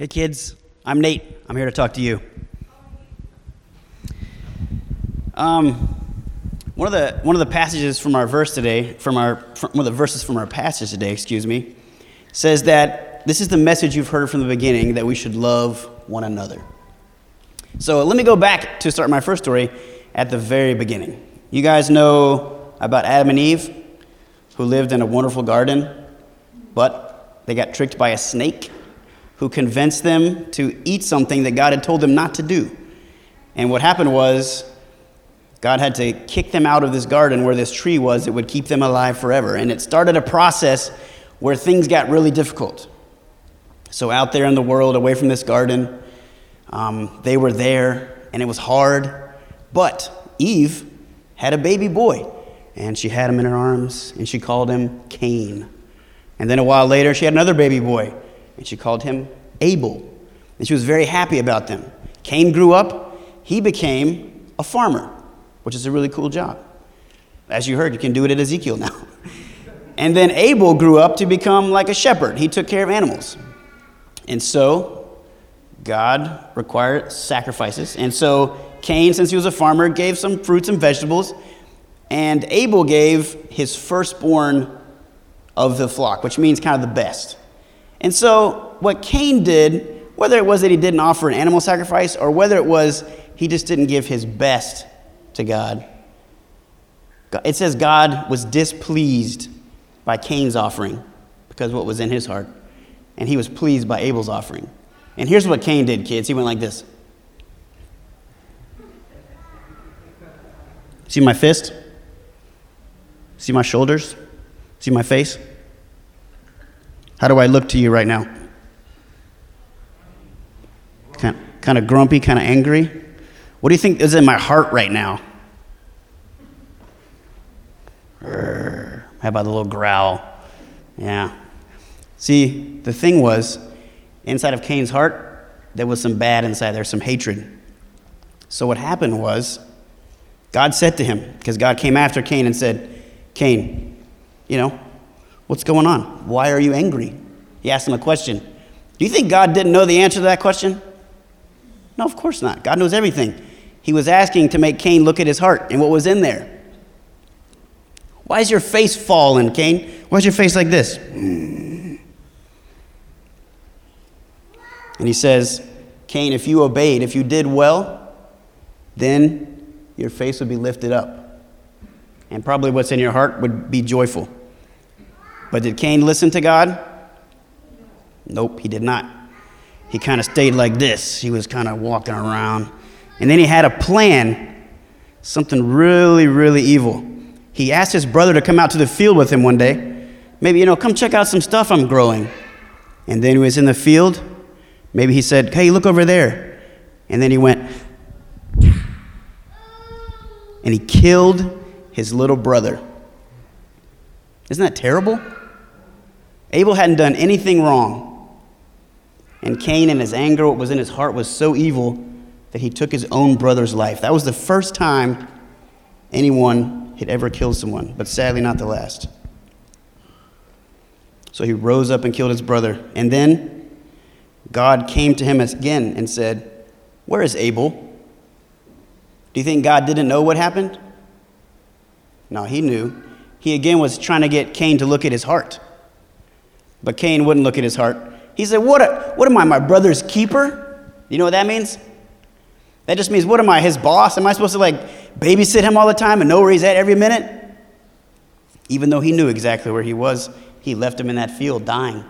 Hey, kids, I'm Nate. I'm here to talk to you. Um, one of the one of the passages from our verse today, from our from one of the verses from our passage today, excuse me, says that this is the message you've heard from the beginning that we should love one another. So let me go back to start my first story at the very beginning. You guys know about Adam and Eve, who lived in a wonderful garden, but they got tricked by a snake who convinced them to eat something that God had told them not to do. And what happened was, God had to kick them out of this garden where this tree was that would keep them alive forever. And it started a process where things got really difficult. So, out there in the world, away from this garden, um, they were there, and it was hard. But Eve had a baby boy, and she had him in her arms, and she called him Cain. And then a while later, she had another baby boy, and she called him Abel. And she was very happy about them. Cain grew up, he became a farmer, which is a really cool job. As you heard, you can do it at Ezekiel now. And then Abel grew up to become like a shepherd. He took care of animals. And so God required sacrifices. And so Cain, since he was a farmer, gave some fruits and vegetables. And Abel gave his firstborn of the flock, which means kind of the best. And so, what Cain did, whether it was that he didn't offer an animal sacrifice or whether it was he just didn't give his best to God, it says God was displeased by Cain's offering because what was in his heart, and he was pleased by Abel's offering. And here's what Cain did, kids. He went like this. See my fist? See my shoulders? See my face? How do I look to you right now? Kind, kind of grumpy, kind of angry? What do you think is in my heart right now? How about the little growl? Yeah. See, the thing was, inside of Cain's heart, there was some bad inside there, some hatred. So what happened was, God said to him, because God came after Cain and said, Cain, you know, What's going on? Why are you angry? He asked him a question. Do you think God didn't know the answer to that question? No, of course not. God knows everything. He was asking to make Cain look at his heart and what was in there. Why is your face fallen, Cain? Why is your face like this? And he says, Cain, if you obeyed, if you did well, then your face would be lifted up. And probably what's in your heart would be joyful. But did Cain listen to God? Nope, he did not. He kind of stayed like this. He was kind of walking around. And then he had a plan, something really, really evil. He asked his brother to come out to the field with him one day. Maybe, you know, come check out some stuff I'm growing. And then he was in the field. Maybe he said, hey, look over there. And then he went, and he killed his little brother. Isn't that terrible? Abel hadn't done anything wrong. And Cain, in his anger, what was in his heart, was so evil that he took his own brother's life. That was the first time anyone had ever killed someone, but sadly not the last. So he rose up and killed his brother. And then God came to him again and said, Where is Abel? Do you think God didn't know what happened? No, he knew. He again was trying to get Cain to look at his heart. But Cain wouldn't look at his heart. He said, What, a, what am I, my brother's keeper? You know what that means? That just means, what am I, his boss? Am I supposed to like babysit him all the time and know where he's at every minute? Even though he knew exactly where he was, he left him in that field dying.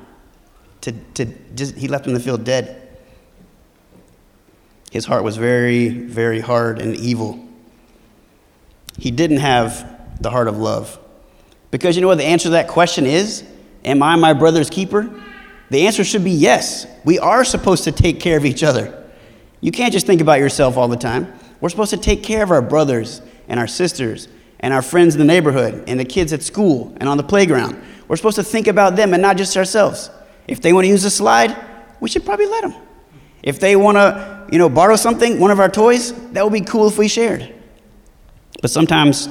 To, to just, he left him in the field dead. His heart was very, very hard and evil. He didn't have the heart of love. Because you know what the answer to that question is? Am I my brother's keeper? The answer should be yes. We are supposed to take care of each other. You can't just think about yourself all the time. We're supposed to take care of our brothers and our sisters and our friends in the neighborhood and the kids at school and on the playground. We're supposed to think about them and not just ourselves. If they want to use a slide, we should probably let them. If they want to, you know, borrow something, one of our toys, that would be cool if we shared. But sometimes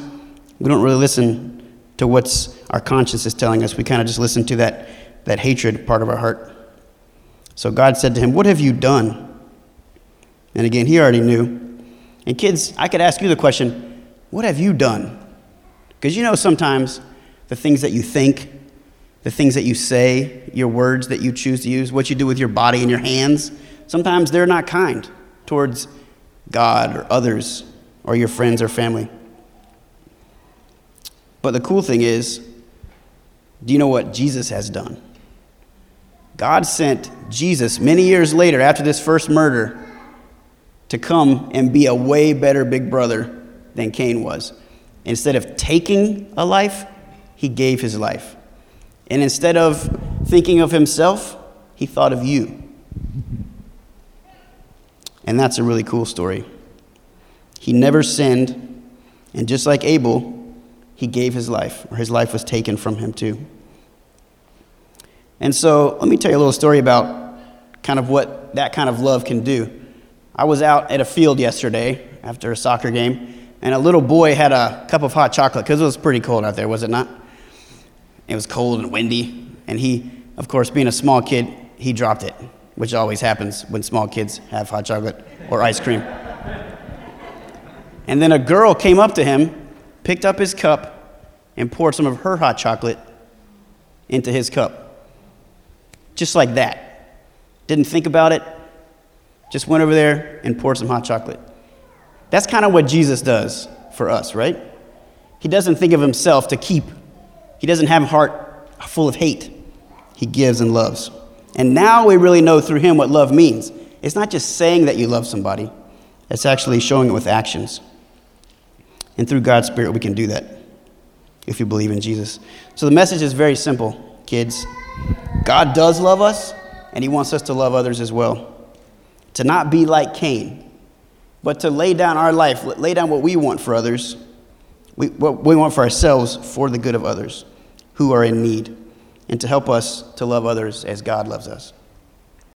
we don't really listen to what's our conscience is telling us. We kind of just listen to that, that hatred part of our heart. So God said to him, What have you done? And again, he already knew. And kids, I could ask you the question, What have you done? Because you know sometimes the things that you think, the things that you say, your words that you choose to use, what you do with your body and your hands, sometimes they're not kind towards God or others or your friends or family. But the cool thing is, do you know what Jesus has done? God sent Jesus many years later, after this first murder, to come and be a way better big brother than Cain was. Instead of taking a life, he gave his life. And instead of thinking of himself, he thought of you. And that's a really cool story. He never sinned, and just like Abel, he gave his life, or his life was taken from him too. And so, let me tell you a little story about kind of what that kind of love can do. I was out at a field yesterday after a soccer game, and a little boy had a cup of hot chocolate because it was pretty cold out there, was it not? It was cold and windy, and he, of course, being a small kid, he dropped it, which always happens when small kids have hot chocolate or ice cream. And then a girl came up to him, picked up his cup, and poured some of her hot chocolate into his cup. Just like that. Didn't think about it, just went over there and poured some hot chocolate. That's kind of what Jesus does for us, right? He doesn't think of himself to keep, he doesn't have a heart full of hate. He gives and loves. And now we really know through him what love means. It's not just saying that you love somebody, it's actually showing it with actions. And through God's Spirit, we can do that if we believe in Jesus. So the message is very simple, kids. God does love us, and He wants us to love others as well. To not be like Cain, but to lay down our life, lay down what we want for others, we, what we want for ourselves for the good of others who are in need, and to help us to love others as God loves us.